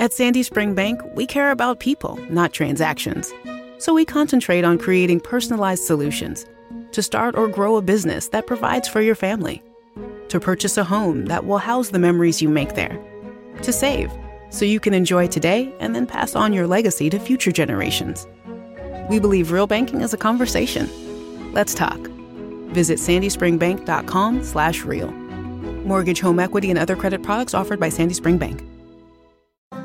At Sandy Spring Bank, we care about people, not transactions. So we concentrate on creating personalized solutions to start or grow a business that provides for your family, to purchase a home that will house the memories you make there, to save so you can enjoy today and then pass on your legacy to future generations. We believe real banking is a conversation. Let's talk. Visit sandyspringbank.com slash real. Mortgage, home equity, and other credit products offered by Sandy Spring Bank.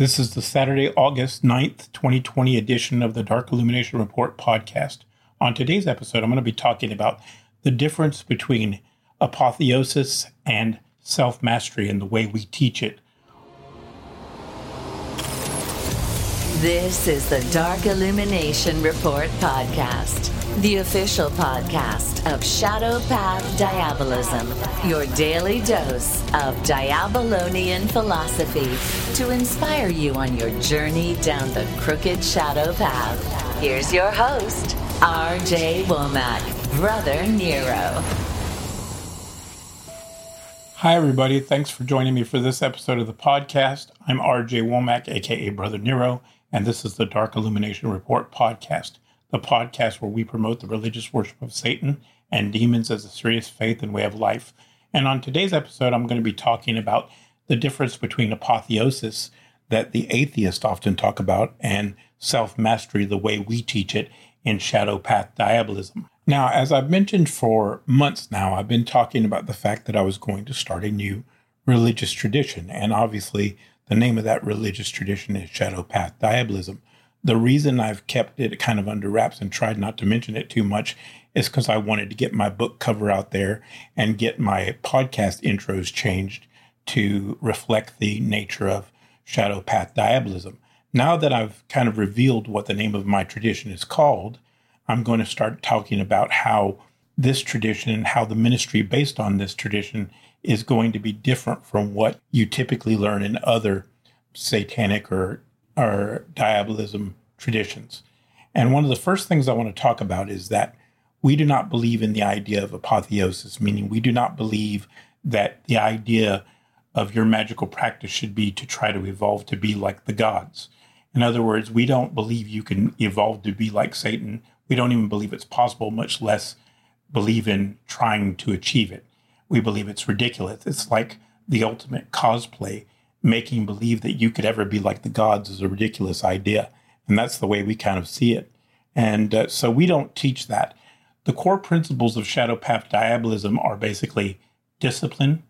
This is the Saturday, August 9th, 2020 edition of the Dark Illumination Report podcast. On today's episode, I'm going to be talking about the difference between apotheosis and self mastery and the way we teach it. This is the Dark Illumination Report podcast, the official podcast of Shadow Path Diabolism, your daily dose of Diabolonian philosophy to inspire you on your journey down the crooked shadow path. Here's your host, RJ Womack, Brother Nero. Hi, everybody. Thanks for joining me for this episode of the podcast. I'm RJ Womack, aka Brother Nero, and this is the Dark Illumination Report podcast, the podcast where we promote the religious worship of Satan and demons as a serious faith and way of life. And on today's episode, I'm going to be talking about the difference between apotheosis that the atheists often talk about and self mastery, the way we teach it in Shadow Path Diabolism. Now, as I've mentioned for months now, I've been talking about the fact that I was going to start a new religious tradition. And obviously, the name of that religious tradition is Shadow Path Diabolism. The reason I've kept it kind of under wraps and tried not to mention it too much is because I wanted to get my book cover out there and get my podcast intros changed to reflect the nature of Shadow Path Diabolism. Now that I've kind of revealed what the name of my tradition is called, I'm going to start talking about how this tradition and how the ministry based on this tradition is going to be different from what you typically learn in other satanic or, or diabolism traditions. And one of the first things I want to talk about is that we do not believe in the idea of apotheosis, meaning we do not believe that the idea of your magical practice should be to try to evolve to be like the gods. In other words, we don't believe you can evolve to be like Satan. We don't even believe it's possible, much less believe in trying to achieve it we believe it's ridiculous. It's like the ultimate cosplay. Making believe that you could ever be like the gods is a ridiculous idea. And that's the way we kind of see it. And uh, so we don't teach that. The core principles of Shadow Path Diabolism are basically discipline,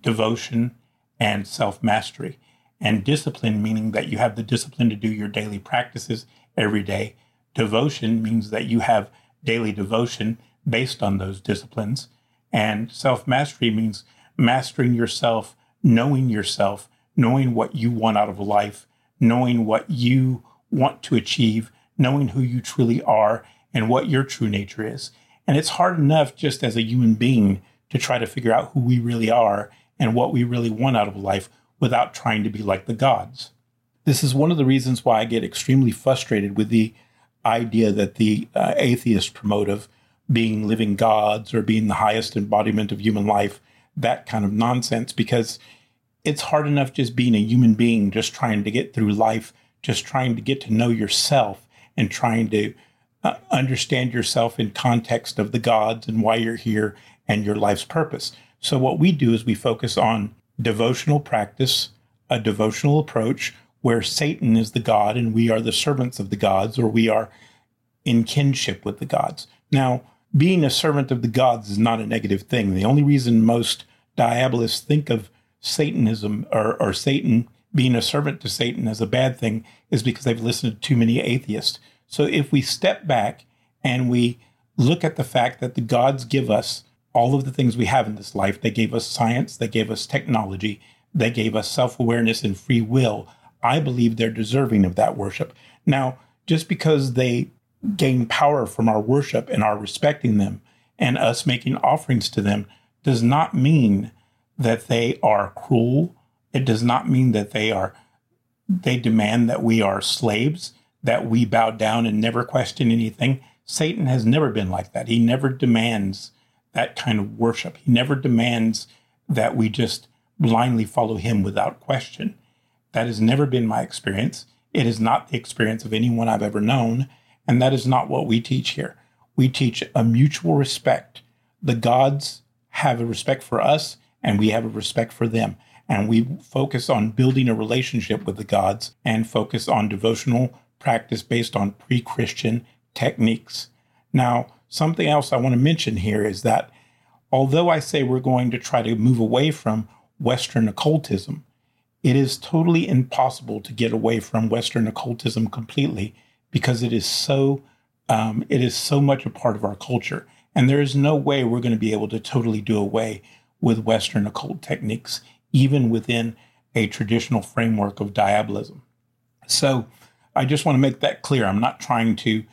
devotion, and self mastery. And discipline meaning that you have the discipline to do your daily practices every day. Devotion means that you have daily devotion based on those disciplines. And self mastery means mastering yourself, knowing yourself, knowing what you want out of life, knowing what you want to achieve, knowing who you truly are and what your true nature is. And it's hard enough just as a human being to try to figure out who we really are and what we really want out of life without trying to be like the gods. This is one of the reasons why I get extremely frustrated with the idea that the uh, atheist promote of being living gods or being the highest embodiment of human life, that kind of nonsense, because it's hard enough just being a human being, just trying to get through life, just trying to get to know yourself and trying to uh, understand yourself in context of the gods and why you're here and your life's purpose. So, what we do is we focus on devotional practice, a devotional approach where Satan is the God and we are the servants of the gods or we are in kinship with the gods. Now, being a servant of the gods is not a negative thing. The only reason most diabolists think of Satanism or, or Satan being a servant to Satan as a bad thing is because they've listened to too many atheists. So if we step back and we look at the fact that the gods give us all of the things we have in this life, they gave us science, they gave us technology, they gave us self awareness and free will. I believe they're deserving of that worship. Now, just because they gain power from our worship and our respecting them and us making offerings to them does not mean that they are cruel. It does not mean that they are they demand that we are slaves, that we bow down and never question anything. Satan has never been like that. He never demands that kind of worship. He never demands that we just blindly follow him without question. That has never been my experience. It is not the experience of anyone I've ever known. And that is not what we teach here. We teach a mutual respect. The gods have a respect for us, and we have a respect for them. And we focus on building a relationship with the gods and focus on devotional practice based on pre Christian techniques. Now, something else I want to mention here is that although I say we're going to try to move away from Western occultism, it is totally impossible to get away from Western occultism completely because it is so um, it is so much a part of our culture, and there is no way we're going to be able to totally do away with Western occult techniques, even within a traditional framework of diabolism. So, I just want to make that clear. I'm not trying to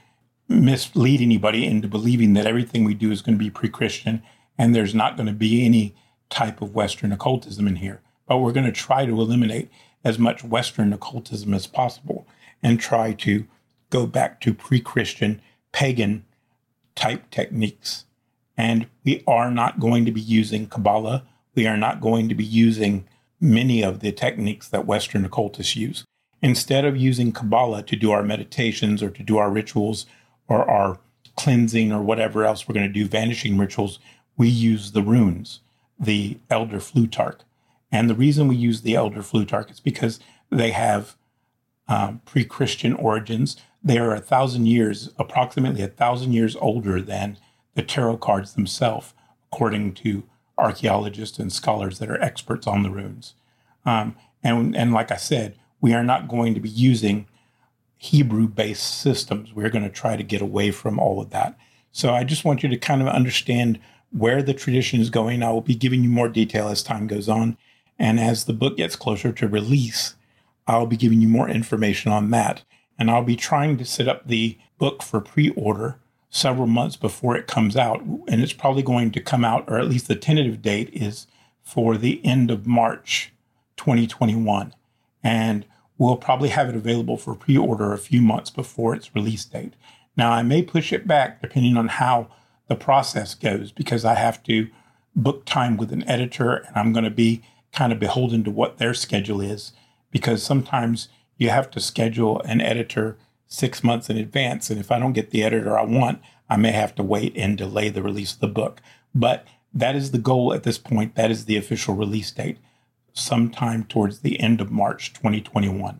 mislead anybody into believing that everything we do is going to be pre-Christian and there's not going to be any type of Western occultism in here. But we're going to try to eliminate as much Western occultism as possible and try to go back to pre Christian, pagan type techniques. And we are not going to be using Kabbalah. We are not going to be using many of the techniques that Western occultists use. Instead of using Kabbalah to do our meditations or to do our rituals or our cleansing or whatever else we're going to do, banishing rituals, we use the runes, the Elder Futhark. And the reason we use the Elder Futhark is because they have um, pre Christian origins. They are a thousand years, approximately a thousand years older than the tarot cards themselves, according to archaeologists and scholars that are experts on the runes. Um, and, and like I said, we are not going to be using Hebrew based systems. We're going to try to get away from all of that. So I just want you to kind of understand where the tradition is going. I will be giving you more detail as time goes on. And as the book gets closer to release, I'll be giving you more information on that. And I'll be trying to set up the book for pre order several months before it comes out. And it's probably going to come out, or at least the tentative date is for the end of March 2021. And we'll probably have it available for pre order a few months before its release date. Now, I may push it back depending on how the process goes because I have to book time with an editor and I'm going to be kind of beholden to what their schedule is because sometimes you have to schedule an editor six months in advance. And if I don't get the editor I want, I may have to wait and delay the release of the book. But that is the goal at this point. That is the official release date, sometime towards the end of March 2021.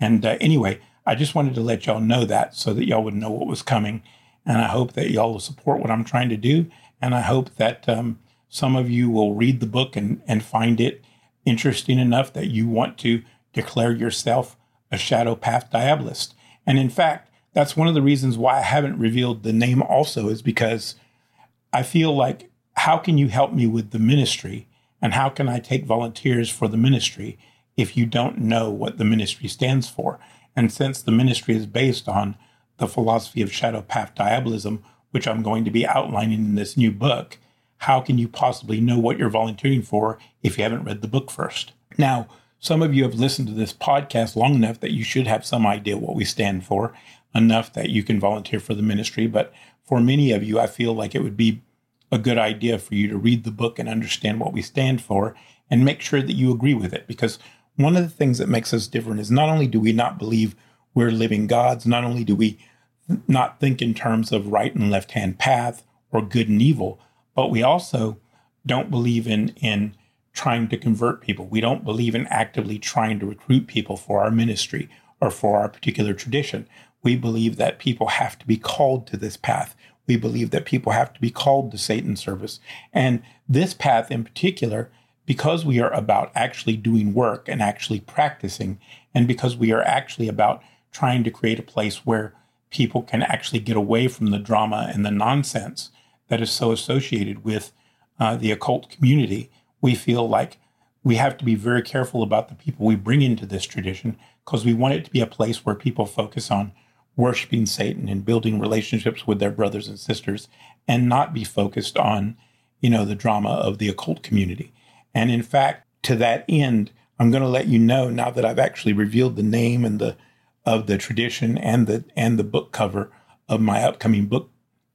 And uh, anyway, I just wanted to let y'all know that so that y'all would know what was coming. And I hope that y'all will support what I'm trying to do. And I hope that um, some of you will read the book and, and find it interesting enough that you want to declare yourself a shadow path diabolist. And in fact, that's one of the reasons why I haven't revealed the name also is because I feel like how can you help me with the ministry and how can I take volunteers for the ministry if you don't know what the ministry stands for? And since the ministry is based on the philosophy of shadow path diabolism, which I'm going to be outlining in this new book, how can you possibly know what you're volunteering for if you haven't read the book first? Now, some of you have listened to this podcast long enough that you should have some idea what we stand for, enough that you can volunteer for the ministry. But for many of you, I feel like it would be a good idea for you to read the book and understand what we stand for and make sure that you agree with it. Because one of the things that makes us different is not only do we not believe we're living gods, not only do we not think in terms of right and left hand path or good and evil, but we also don't believe in, in trying to convert people. We don't believe in actively trying to recruit people for our ministry or for our particular tradition. We believe that people have to be called to this path. We believe that people have to be called to Satan's service. And this path in particular, because we are about actually doing work and actually practicing, and because we are actually about trying to create a place where people can actually get away from the drama and the nonsense that is so associated with uh, the occult community, we feel like we have to be very careful about the people we bring into this tradition because we want it to be a place where people focus on worshiping Satan and building relationships with their brothers and sisters and not be focused on, you know, the drama of the occult community. And in fact, to that end, I'm going to let you know now that I've actually revealed the name and the of the tradition and the and the book cover of my upcoming book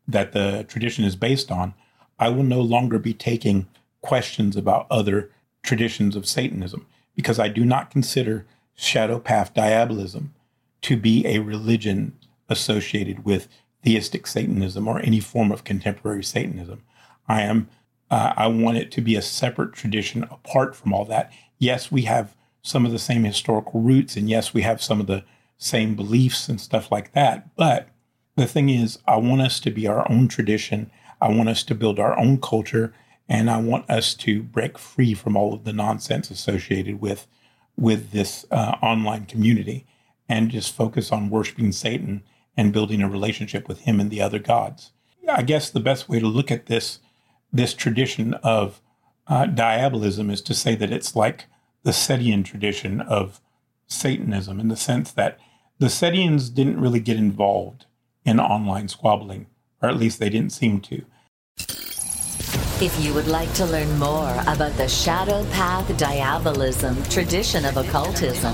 that the tradition is based on, I will no longer be taking questions about other traditions of Satanism because I do not consider shadow path diabolism to be a religion associated with theistic Satanism or any form of contemporary Satanism. I am uh, I want it to be a separate tradition apart from all that. Yes, we have some of the same historical roots, and yes, we have some of the same beliefs and stuff like that. But the thing is, I want us to be our own tradition. I want us to build our own culture, and I want us to break free from all of the nonsense associated with with this uh, online community, and just focus on worshiping Satan and building a relationship with him and the other gods. I guess the best way to look at this this tradition of uh, diabolism is to say that it's like the Setian tradition of Satanism in the sense that the Setians didn't really get involved in online squabbling, or at least they didn't seem to. If you would like to learn more about the Shadow Path Diabolism tradition of occultism,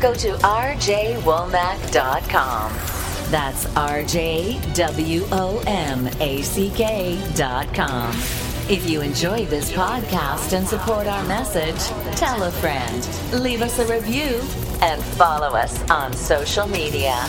go to rjwomack.com. That's rjwomack.com. If you enjoyed this podcast and support our message, tell a friend, leave us a review, and follow us on social media.